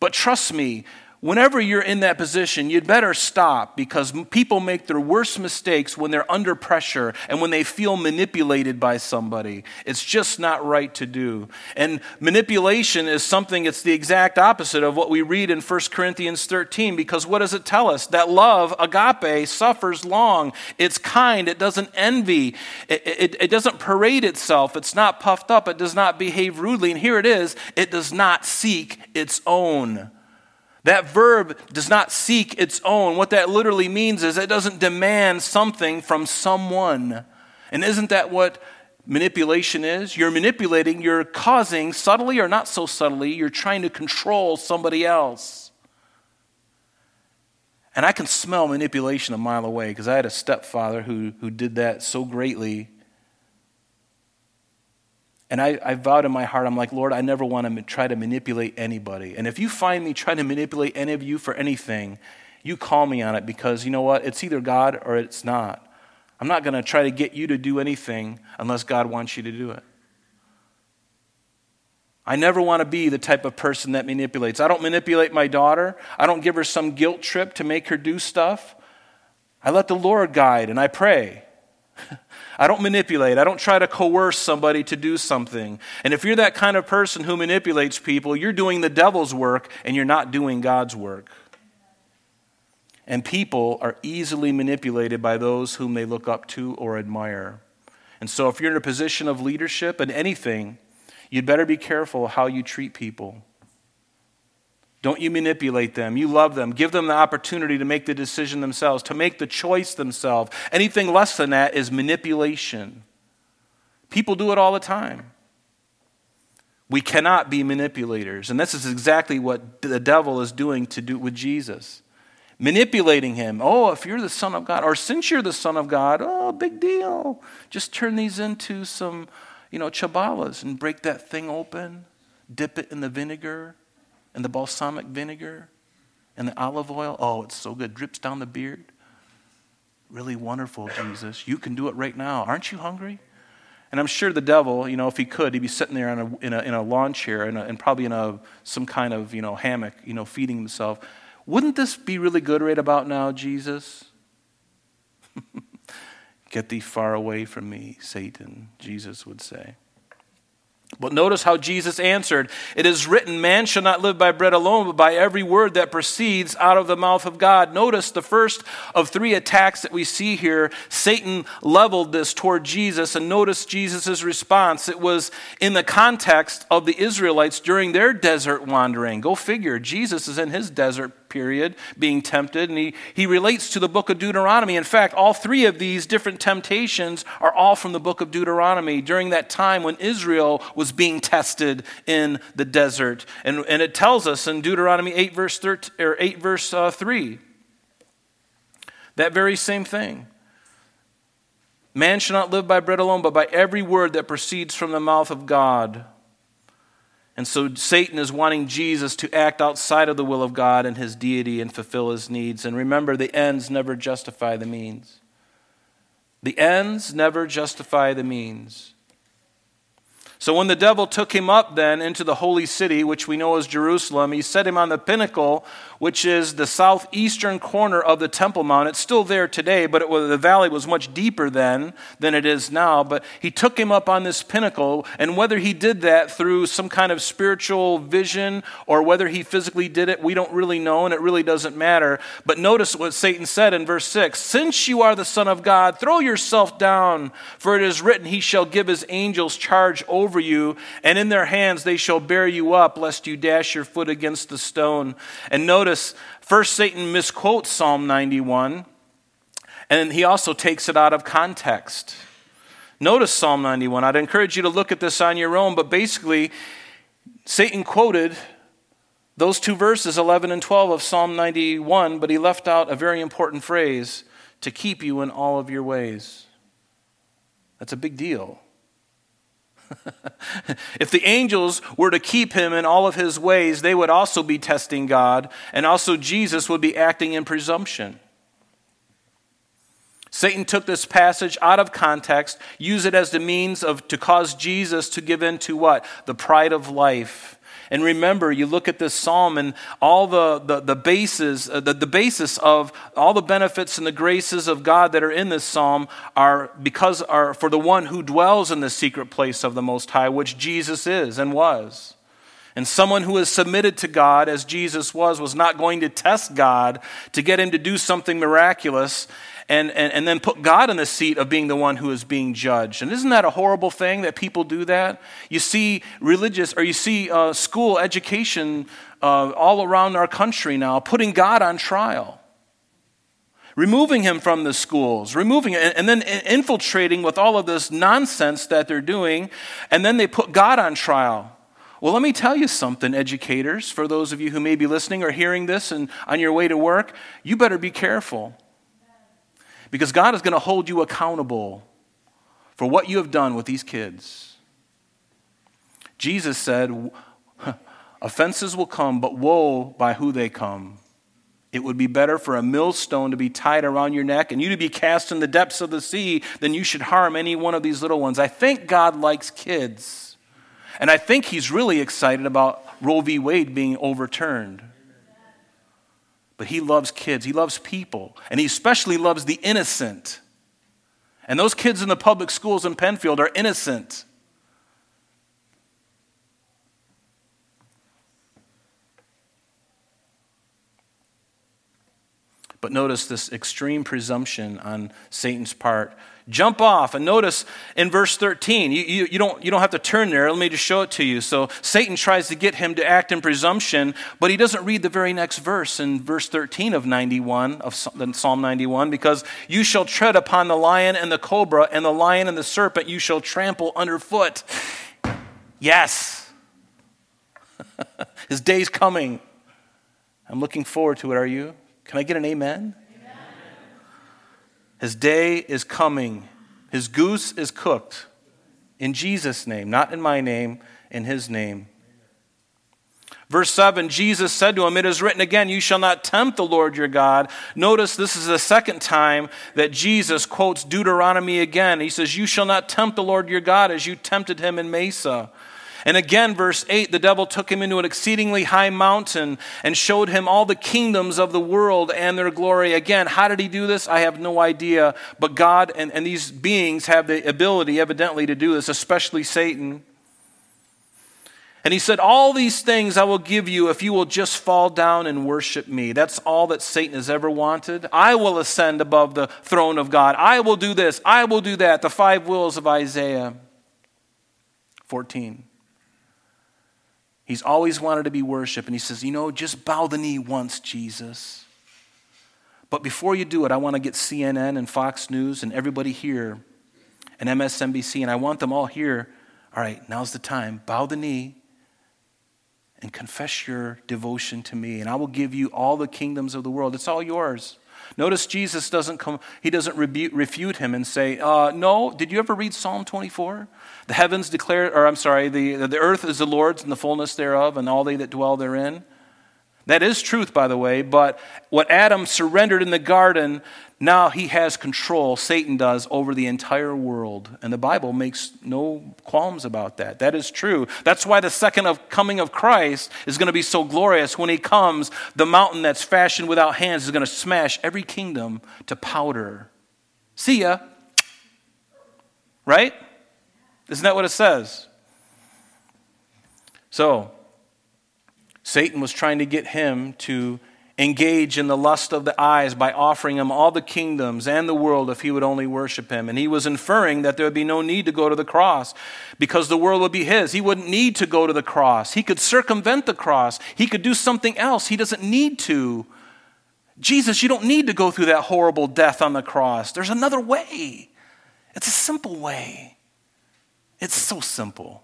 But trust me, whenever you're in that position, you'd better stop because people make their worst mistakes when they're under pressure and when they feel manipulated by somebody. It's just not right to do. And manipulation is something, it's the exact opposite of what we read in 1 Corinthians 13 because what does it tell us? That love, agape, suffers long. It's kind. It doesn't envy. It, it, it doesn't parade itself. It's not puffed up. It does not behave rudely. And here it is it does not seek its own. That verb does not seek its own. What that literally means is it doesn't demand something from someone. And isn't that what manipulation is? You're manipulating, you're causing, subtly or not so subtly, you're trying to control somebody else. And I can smell manipulation a mile away because I had a stepfather who, who did that so greatly and I, I vowed in my heart, I'm like, Lord, I never want to try to manipulate anybody. And if you find me trying to manipulate any of you for anything, you call me on it because you know what? It's either God or it's not. I'm not going to try to get you to do anything unless God wants you to do it. I never want to be the type of person that manipulates. I don't manipulate my daughter. I don't give her some guilt trip to make her do stuff. I let the Lord guide and I pray. I don't manipulate. I don't try to coerce somebody to do something. And if you're that kind of person who manipulates people, you're doing the devil's work and you're not doing God's work. And people are easily manipulated by those whom they look up to or admire. And so if you're in a position of leadership in anything, you'd better be careful how you treat people. Don't you manipulate them. You love them. Give them the opportunity to make the decision themselves, to make the choice themselves. Anything less than that is manipulation. People do it all the time. We cannot be manipulators. And this is exactly what the devil is doing to do with Jesus. Manipulating him. Oh, if you're the Son of God, or since you're the Son of God, oh, big deal. Just turn these into some, you know, ciabattas and break that thing open, dip it in the vinegar, and the balsamic vinegar and the olive oil. Oh, it's so good. Drips down the beard. Really wonderful, Jesus. You can do it right now. Aren't you hungry? And I'm sure the devil, you know, if he could, he'd be sitting there a, in, a, in a lawn chair and, a, and probably in a, some kind of, you know, hammock, you know, feeding himself. Wouldn't this be really good right about now, Jesus? Get thee far away from me, Satan, Jesus would say. But notice how Jesus answered It is written, Man shall not live by bread alone, but by every word that proceeds out of the mouth of God. Notice the first of three attacks that we see here. Satan leveled this toward Jesus, and notice Jesus' response. It was in the context of the Israelites during their desert wandering. Go figure, Jesus is in his desert period, being tempted, and he, he relates to the book of Deuteronomy. In fact, all three of these different temptations are all from the book of Deuteronomy during that time when Israel was being tested in the desert. And, and it tells us in Deuteronomy 8, verse, 13, or 8, verse uh, 3, that very same thing. Man shall not live by bread alone, but by every word that proceeds from the mouth of God. And so Satan is wanting Jesus to act outside of the will of God and his deity and fulfill his needs. And remember, the ends never justify the means. The ends never justify the means. So when the devil took him up then into the holy city, which we know as Jerusalem, he set him on the pinnacle, which is the southeastern corner of the Temple Mount. It's still there today, but was, the valley was much deeper then than it is now. But he took him up on this pinnacle, and whether he did that through some kind of spiritual vision or whether he physically did it, we don't really know, and it really doesn't matter. But notice what Satan said in verse 6 Since you are the Son of God, throw yourself down, for it is written, He shall give His angels charge over over you, and in their hands they shall bear you up, lest you dash your foot against the stone. And notice, first Satan misquotes Psalm 91, and he also takes it out of context. Notice Psalm 91. I'd encourage you to look at this on your own, but basically, Satan quoted those two verses, 11 and 12 of Psalm 91, but he left out a very important phrase to keep you in all of your ways. That's a big deal. if the angels were to keep him in all of his ways, they would also be testing God, and also Jesus would be acting in presumption. Satan took this passage out of context, used it as the means of to cause Jesus to give in to what? The pride of life and remember, you look at this psalm and all the, the, the bases, uh, the, the basis of all the benefits and the graces of God that are in this psalm are because are for the one who dwells in the secret place of the Most High, which Jesus is and was. And someone who is submitted to God, as Jesus was, was not going to test God to get him to do something miraculous and, and, and then put God in the seat of being the one who is being judged. And isn't that a horrible thing that people do that? You see religious, or you see uh, school education uh, all around our country now putting God on trial. Removing him from the schools, removing and then infiltrating with all of this nonsense that they're doing, and then they put God on trial. Well, let me tell you something, educators, for those of you who may be listening or hearing this and on your way to work, you better be careful. Because God is going to hold you accountable for what you have done with these kids. Jesus said, Offenses will come, but woe by who they come. It would be better for a millstone to be tied around your neck and you to be cast in the depths of the sea than you should harm any one of these little ones. I think God likes kids. And I think He's really excited about Roe v. Wade being overturned. But he loves kids, he loves people, and he especially loves the innocent. And those kids in the public schools in Penfield are innocent. But notice this extreme presumption on Satan's part jump off. And notice in verse 13, you, you, you, don't, you don't have to turn there. Let me just show it to you. So Satan tries to get him to act in presumption, but he doesn't read the very next verse in verse 13 of 91, of Psalm 91, because you shall tread upon the lion and the cobra, and the lion and the serpent you shall trample underfoot. Yes. His day's coming. I'm looking forward to it. Are you? Can I get an amen? His day is coming. His goose is cooked. In Jesus' name, not in my name, in His name. Verse 7 Jesus said to him, It is written again, You shall not tempt the Lord your God. Notice this is the second time that Jesus quotes Deuteronomy again. He says, You shall not tempt the Lord your God as you tempted him in Massah. And again, verse 8 the devil took him into an exceedingly high mountain and showed him all the kingdoms of the world and their glory. Again, how did he do this? I have no idea. But God and, and these beings have the ability, evidently, to do this, especially Satan. And he said, All these things I will give you if you will just fall down and worship me. That's all that Satan has ever wanted. I will ascend above the throne of God. I will do this. I will do that. The five wills of Isaiah 14. He's always wanted to be worshiped. And he says, You know, just bow the knee once, Jesus. But before you do it, I want to get CNN and Fox News and everybody here and MSNBC, and I want them all here. All right, now's the time. Bow the knee and confess your devotion to me, and I will give you all the kingdoms of the world. It's all yours. Notice Jesus doesn't come, he doesn't refute him and say, uh, No, did you ever read Psalm 24? The heavens declare, or I'm sorry, the, the earth is the Lord's and the fullness thereof, and all they that dwell therein. That is truth, by the way, but what Adam surrendered in the garden, now he has control, Satan does, over the entire world. And the Bible makes no qualms about that. That is true. That's why the second of coming of Christ is going to be so glorious. When he comes, the mountain that's fashioned without hands is going to smash every kingdom to powder. See ya. Right? Isn't that what it says? So, Satan was trying to get him to engage in the lust of the eyes by offering him all the kingdoms and the world if he would only worship him. And he was inferring that there would be no need to go to the cross because the world would be his. He wouldn't need to go to the cross. He could circumvent the cross, he could do something else. He doesn't need to. Jesus, you don't need to go through that horrible death on the cross. There's another way. It's a simple way. It's so simple.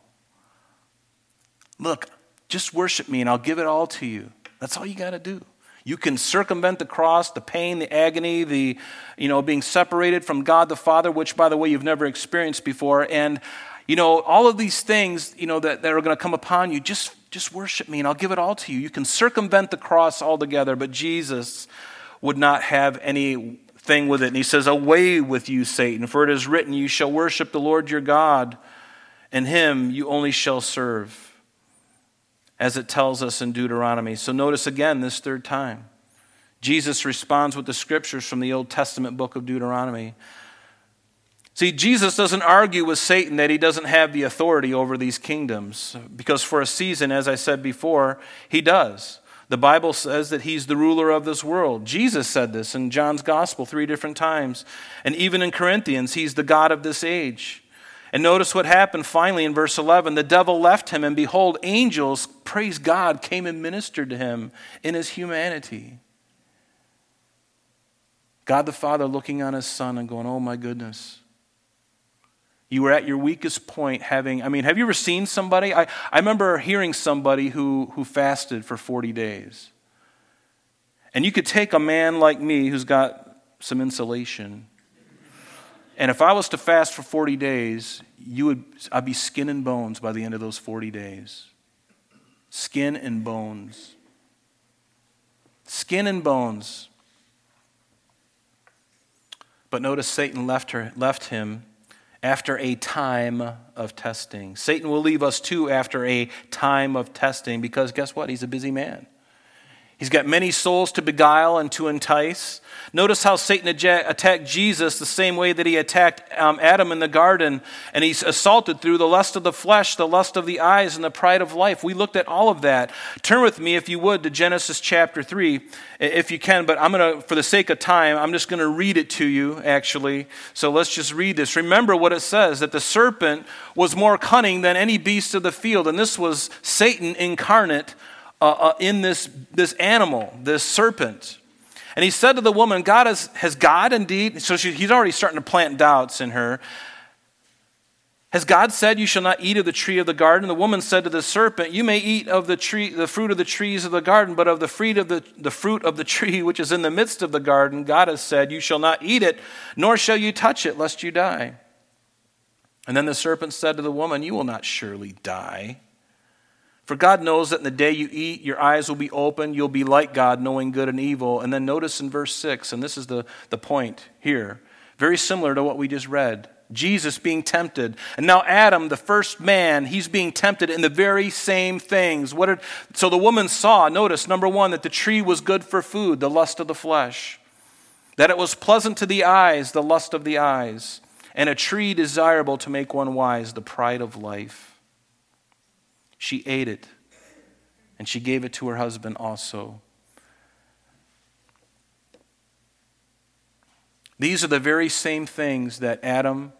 Look, just worship me and I'll give it all to you. That's all you got to do. You can circumvent the cross, the pain, the agony, the you know being separated from God the Father, which by the way you've never experienced before, and you know all of these things you know that, that are going to come upon you. Just just worship me, and I'll give it all to you. You can circumvent the cross altogether, but Jesus would not have anything with it. And he says, "Away with you, Satan! For it is written, You shall worship the Lord your God, and Him you only shall serve." As it tells us in Deuteronomy. So notice again this third time. Jesus responds with the scriptures from the Old Testament book of Deuteronomy. See, Jesus doesn't argue with Satan that he doesn't have the authority over these kingdoms, because for a season, as I said before, he does. The Bible says that he's the ruler of this world. Jesus said this in John's gospel three different times. And even in Corinthians, he's the God of this age. And notice what happened finally in verse 11. The devil left him, and behold, angels, praise God, came and ministered to him in his humanity. God the Father looking on his son and going, Oh my goodness. You were at your weakest point having, I mean, have you ever seen somebody? I, I remember hearing somebody who, who fasted for 40 days. And you could take a man like me who's got some insulation and if I was to fast for 40 days, you would, I'd be skin and bones by the end of those 40 days. Skin and bones. Skin and bones. But notice Satan left, her, left him after a time of testing. Satan will leave us too after a time of testing because guess what? He's a busy man. He's got many souls to beguile and to entice. Notice how Satan attacked Jesus the same way that he attacked um, Adam in the garden, and he's assaulted through the lust of the flesh, the lust of the eyes, and the pride of life. We looked at all of that. Turn with me, if you would, to Genesis chapter 3, if you can, but I'm going to, for the sake of time, I'm just going to read it to you, actually. So let's just read this. Remember what it says that the serpent was more cunning than any beast of the field, and this was Satan incarnate uh, uh, in this, this animal, this serpent. And he said to the woman, God has, has God indeed, so she, he's already starting to plant doubts in her. Has God said you shall not eat of the tree of the garden? The woman said to the serpent, You may eat of the tree, the fruit of the trees of the garden, but of the fruit of the, the fruit of the tree which is in the midst of the garden, God has said, You shall not eat it, nor shall you touch it, lest you die. And then the serpent said to the woman, You will not surely die. For God knows that in the day you eat, your eyes will be open. You'll be like God, knowing good and evil. And then notice in verse 6, and this is the, the point here, very similar to what we just read. Jesus being tempted. And now Adam, the first man, he's being tempted in the very same things. What did, so the woman saw, notice, number one, that the tree was good for food, the lust of the flesh. That it was pleasant to the eyes, the lust of the eyes. And a tree desirable to make one wise, the pride of life. She ate it, and she gave it to her husband also. These are the very same things that Adam,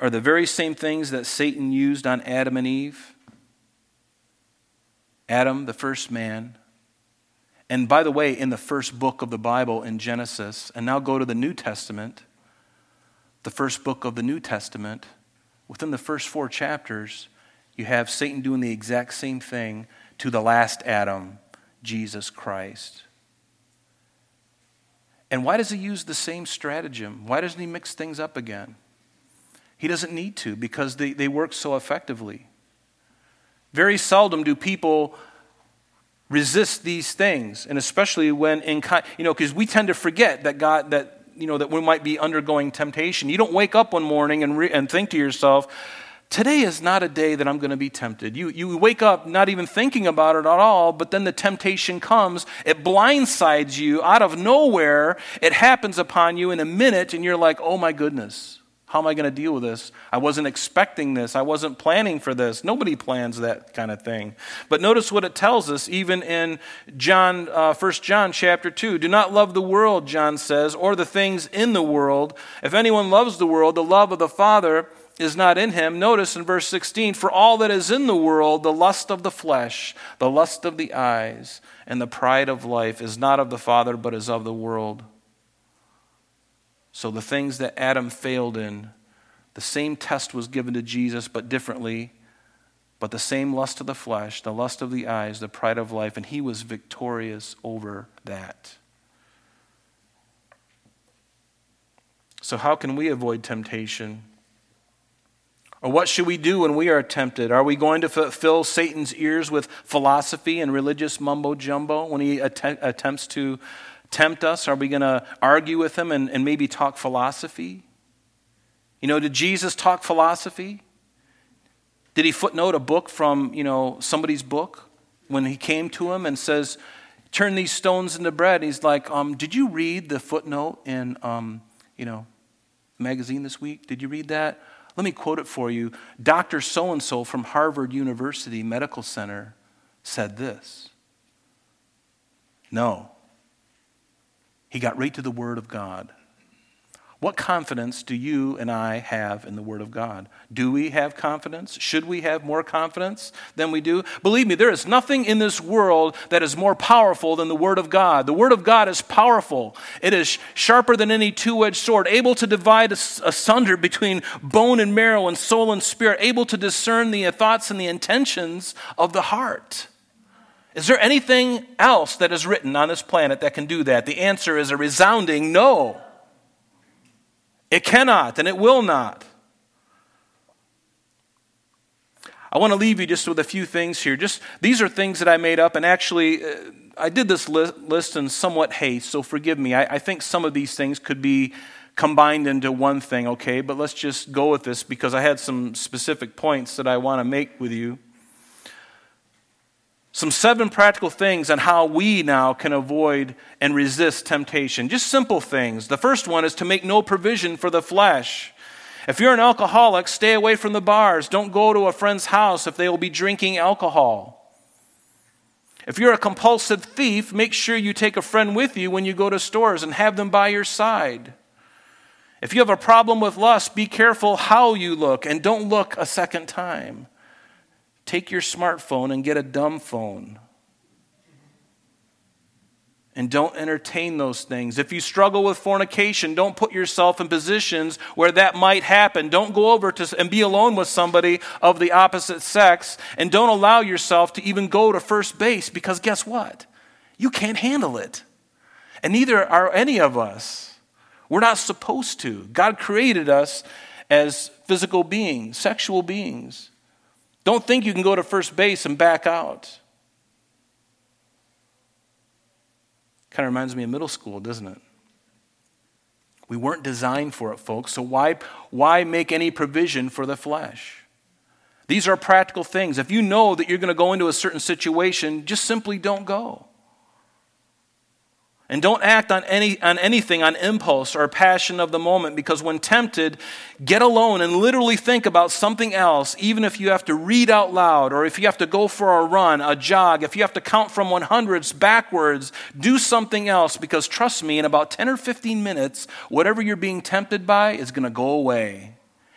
are the very same things that Satan used on Adam and Eve. Adam, the first man. And by the way, in the first book of the Bible in Genesis, and now go to the New Testament, the first book of the New Testament, within the first four chapters, you have Satan doing the exact same thing to the last Adam, Jesus Christ. And why does he use the same stratagem? Why doesn't he mix things up again? He doesn't need to because they, they work so effectively. Very seldom do people resist these things, and especially when in you know, because we tend to forget that God that you know that we might be undergoing temptation. You don't wake up one morning and re, and think to yourself, today is not a day that I'm going to be tempted. You, you wake up not even thinking about it at all, but then the temptation comes. It blindsides you out of nowhere. It happens upon you in a minute, and you're like, oh my goodness, how am I going to deal with this? I wasn't expecting this. I wasn't planning for this. Nobody plans that kind of thing. But notice what it tells us, even in John, uh, 1 John chapter 2. Do not love the world, John says, or the things in the world. If anyone loves the world, the love of the Father is not in him. Notice in verse 16, for all that is in the world, the lust of the flesh, the lust of the eyes, and the pride of life is not of the Father, but is of the world. So the things that Adam failed in, the same test was given to Jesus, but differently. But the same lust of the flesh, the lust of the eyes, the pride of life, and he was victorious over that. So, how can we avoid temptation? Or what should we do when we are tempted? Are we going to fill Satan's ears with philosophy and religious mumbo jumbo when he att- attempts to tempt us? Are we going to argue with him and, and maybe talk philosophy? You know, did Jesus talk philosophy? Did he footnote a book from, you know, somebody's book when he came to him and says, turn these stones into bread? He's like, um, did you read the footnote in, um, you know, magazine this week? Did you read that? Let me quote it for you. Dr. So and so from Harvard University Medical Center said this. No. He got right to the Word of God. What confidence do you and I have in the Word of God? Do we have confidence? Should we have more confidence than we do? Believe me, there is nothing in this world that is more powerful than the Word of God. The Word of God is powerful, it is sharper than any two edged sword, able to divide asunder between bone and marrow and soul and spirit, able to discern the thoughts and the intentions of the heart. Is there anything else that is written on this planet that can do that? The answer is a resounding no. It cannot and it will not. I want to leave you just with a few things here. Just these are things that I made up, and actually, uh, I did this list, list in somewhat haste, so forgive me. I, I think some of these things could be combined into one thing, okay? But let's just go with this because I had some specific points that I want to make with you some seven practical things on how we now can avoid and resist temptation. Just simple things. The first one is to make no provision for the flesh. If you're an alcoholic, stay away from the bars. Don't go to a friend's house if they will be drinking alcohol. If you're a compulsive thief, make sure you take a friend with you when you go to stores and have them by your side. If you have a problem with lust, be careful how you look and don't look a second time. Take your smartphone and get a dumb phone. And don't entertain those things. If you struggle with fornication, don't put yourself in positions where that might happen. Don't go over to and be alone with somebody of the opposite sex. And don't allow yourself to even go to first base because guess what? You can't handle it. And neither are any of us. We're not supposed to. God created us as physical beings, sexual beings. Don't think you can go to first base and back out. Kind of reminds me of middle school, doesn't it? We weren't designed for it, folks, so why, why make any provision for the flesh? These are practical things. If you know that you're going to go into a certain situation, just simply don't go. And don't act on, any, on anything on impulse or passion of the moment because when tempted, get alone and literally think about something else, even if you have to read out loud or if you have to go for a run, a jog, if you have to count from 100s backwards, do something else because trust me, in about 10 or 15 minutes, whatever you're being tempted by is going to go away.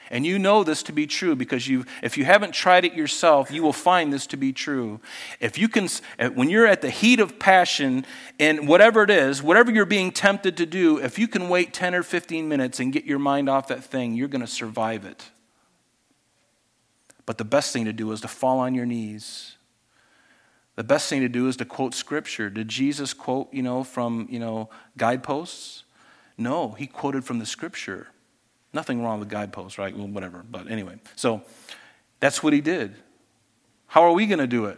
And you know this to be true because you, if you haven't tried it yourself, you will find this to be true. If you can, uh, when you're at the heat of passion and whatever it is, whatever you're being tempted to do, if you can wait 10 or 15 minutes and get your mind off that thing, you're going to survive it. But the best thing to do is to fall on your knees. The best thing to do is to quote scripture. Did Jesus quote, you know, from, you know, guideposts? No, he quoted from the scripture. Nothing wrong with guideposts, right? Well, whatever. But anyway, so that's what he did. How are we going to do it?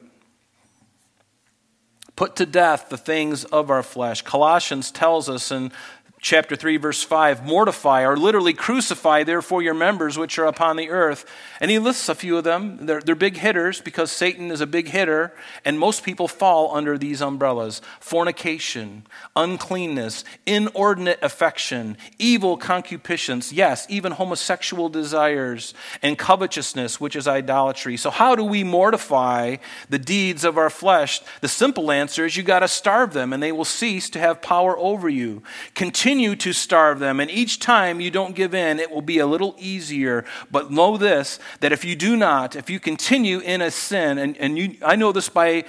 Put to death the things of our flesh. Colossians tells us in chapter 3, verse 5 mortify or literally crucify, therefore, your members which are upon the earth. And he lists a few of them. They're, they're big hitters because Satan is a big hitter, and most people fall under these umbrellas fornication, uncleanness, inordinate affection, evil concupiscence, yes, even homosexual desires, and covetousness, which is idolatry. So, how do we mortify the deeds of our flesh? The simple answer is you got to starve them, and they will cease to have power over you. Continue continue to starve them. And each time you don't give in, it will be a little easier. But know this that if you do not, if you continue in a sin, and, and you, I know this by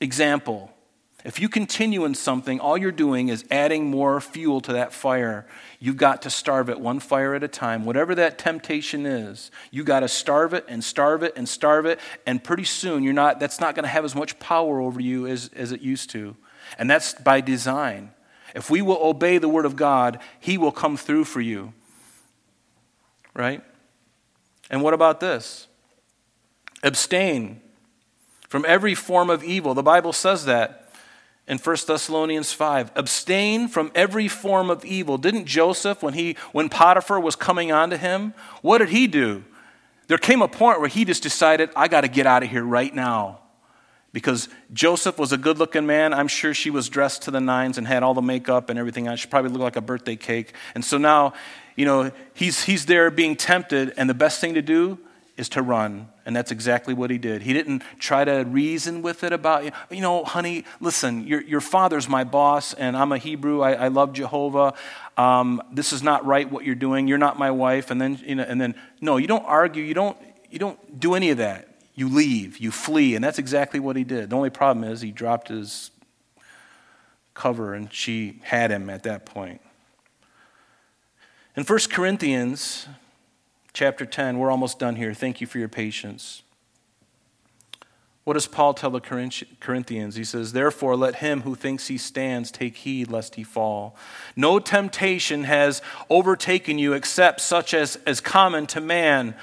example, if you continue in something, all you're doing is adding more fuel to that fire. You've got to starve it one fire at a time. Whatever that temptation is, you've got to starve it and starve it and starve it. And pretty soon, you're not, that's not going to have as much power over you as, as it used to. And that's by design. If we will obey the word of God, he will come through for you. Right? And what about this? Abstain from every form of evil. The Bible says that in 1 Thessalonians 5. Abstain from every form of evil. Didn't Joseph, when, he, when Potiphar was coming on to him, what did he do? There came a point where he just decided, I got to get out of here right now because Joseph was a good looking man. I'm sure she was dressed to the nines and had all the makeup and everything on. She probably looked like a birthday cake. And so now, you know, he's, he's there being tempted, and the best thing to do is to run. And that's exactly what he did. He didn't try to reason with it about, you know, honey, listen, your, your father's my boss, and I'm a Hebrew. I, I love Jehovah. Um, this is not right what you're doing. You're not my wife. And then, you know, and then, no, you don't argue. You don't, you don't do any of that you leave, you flee. And that's exactly what he did. The only problem is he dropped his cover and she had him at that point. In 1 Corinthians chapter 10, we're almost done here. Thank you for your patience. What does Paul tell the Corinthians? He says, Therefore, let him who thinks he stands take heed lest he fall. No temptation has overtaken you except such as is common to man.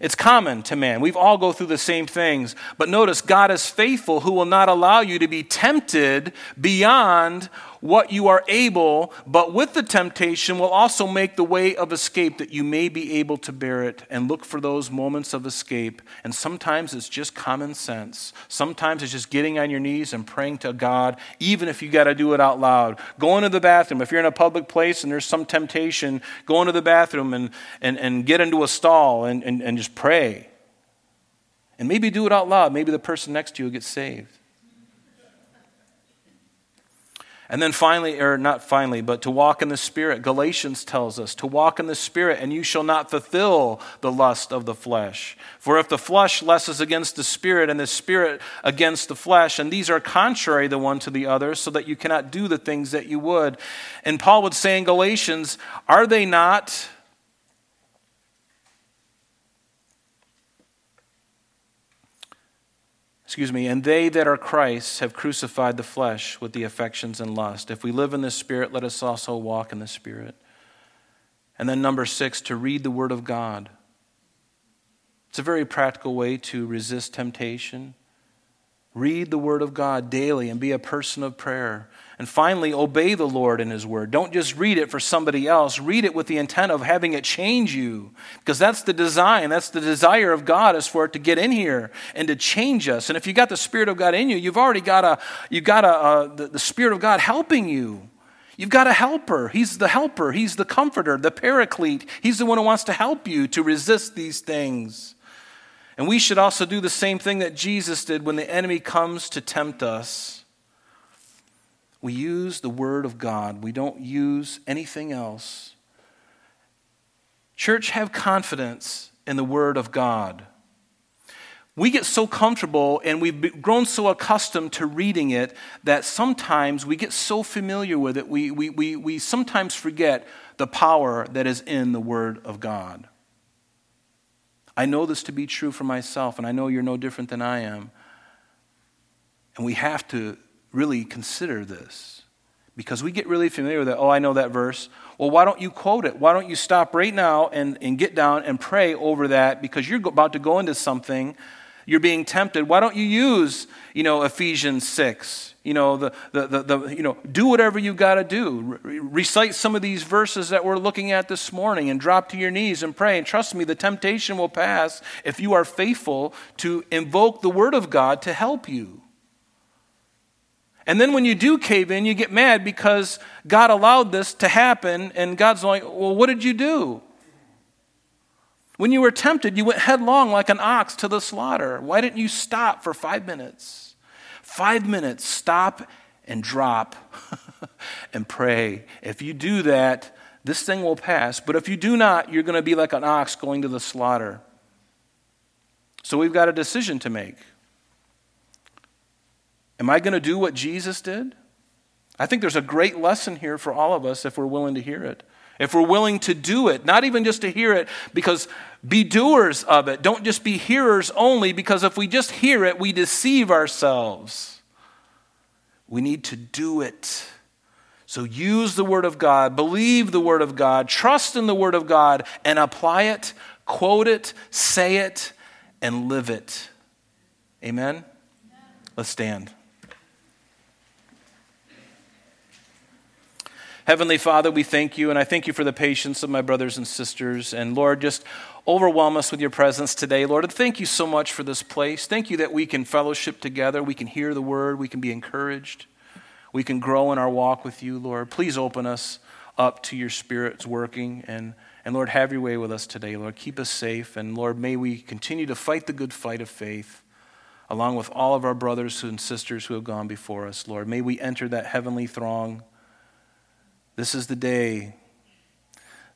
It's common to man. We've all go through the same things. But notice God is faithful who will not allow you to be tempted beyond what you are able, but with the temptation will also make the way of escape that you may be able to bear it and look for those moments of escape. And sometimes it's just common sense. Sometimes it's just getting on your knees and praying to God, even if you got to do it out loud. Go into the bathroom. If you're in a public place and there's some temptation, go into the bathroom and, and, and get into a stall and, and, and just pray. And maybe do it out loud. Maybe the person next to you will get saved. And then finally, or not finally, but to walk in the Spirit. Galatians tells us to walk in the Spirit, and you shall not fulfill the lust of the flesh. For if the flesh lusts against the Spirit, and the Spirit against the flesh, and these are contrary the one to the other, so that you cannot do the things that you would. And Paul would say in Galatians, are they not excuse me, and they that are Christ's have crucified the flesh with the affections and lust. If we live in the Spirit, let us also walk in the Spirit. And then, number six, to read the Word of God. It's a very practical way to resist temptation. Read the Word of God daily and be a person of prayer. And finally, obey the Lord in His Word. Don't just read it for somebody else. Read it with the intent of having it change you. Because that's the design, that's the desire of God is for it to get in here and to change us. And if you got the Spirit of God in you, you've already got, a, you've got a, uh, the, the Spirit of God helping you. You've got a helper. He's the helper. He's the comforter, the paraclete. He's the one who wants to help you to resist these things. And we should also do the same thing that Jesus did when the enemy comes to tempt us. We use the Word of God, we don't use anything else. Church, have confidence in the Word of God. We get so comfortable and we've grown so accustomed to reading it that sometimes we get so familiar with it, we, we, we, we sometimes forget the power that is in the Word of God. I know this to be true for myself, and I know you're no different than I am. And we have to really consider this because we get really familiar with it. Oh, I know that verse. Well, why don't you quote it? Why don't you stop right now and, and get down and pray over that because you're about to go into something. You're being tempted. Why don't you use, you know, Ephesians 6? You know, the, the, the, the you know, do whatever you've got to do. Re- recite some of these verses that we're looking at this morning and drop to your knees and pray. And trust me, the temptation will pass if you are faithful to invoke the Word of God to help you. And then when you do cave in, you get mad because God allowed this to happen, and God's like, Well, what did you do? When you were tempted, you went headlong like an ox to the slaughter. Why didn't you stop for five minutes? Five minutes, stop and drop and pray. If you do that, this thing will pass. But if you do not, you're going to be like an ox going to the slaughter. So we've got a decision to make. Am I going to do what Jesus did? I think there's a great lesson here for all of us if we're willing to hear it. If we're willing to do it, not even just to hear it, because be doers of it. Don't just be hearers only, because if we just hear it, we deceive ourselves. We need to do it. So use the Word of God, believe the Word of God, trust in the Word of God, and apply it, quote it, say it, and live it. Amen? Let's stand. Heavenly Father, we thank you, and I thank you for the patience of my brothers and sisters. And Lord, just overwhelm us with your presence today. Lord, and thank you so much for this place. Thank you that we can fellowship together, we can hear the word, we can be encouraged, we can grow in our walk with you, Lord. Please open us up to your Spirit's working. And, and Lord, have your way with us today, Lord. Keep us safe. And Lord, may we continue to fight the good fight of faith along with all of our brothers and sisters who have gone before us, Lord. May we enter that heavenly throng this is the day.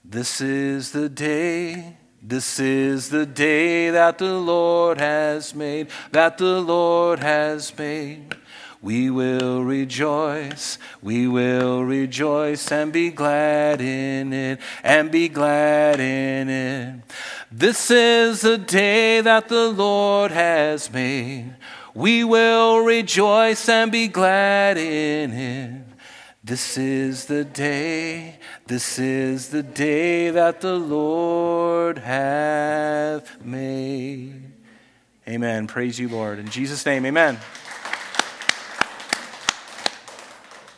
This is the day. This is the day that the Lord has made, that the Lord has made. We will rejoice, we will rejoice and be glad in it, and be glad in it. This is the day that the Lord has made. We will rejoice and be glad in it. This is the day, this is the day that the Lord hath made. Amen. Praise you, Lord. In Jesus' name, amen.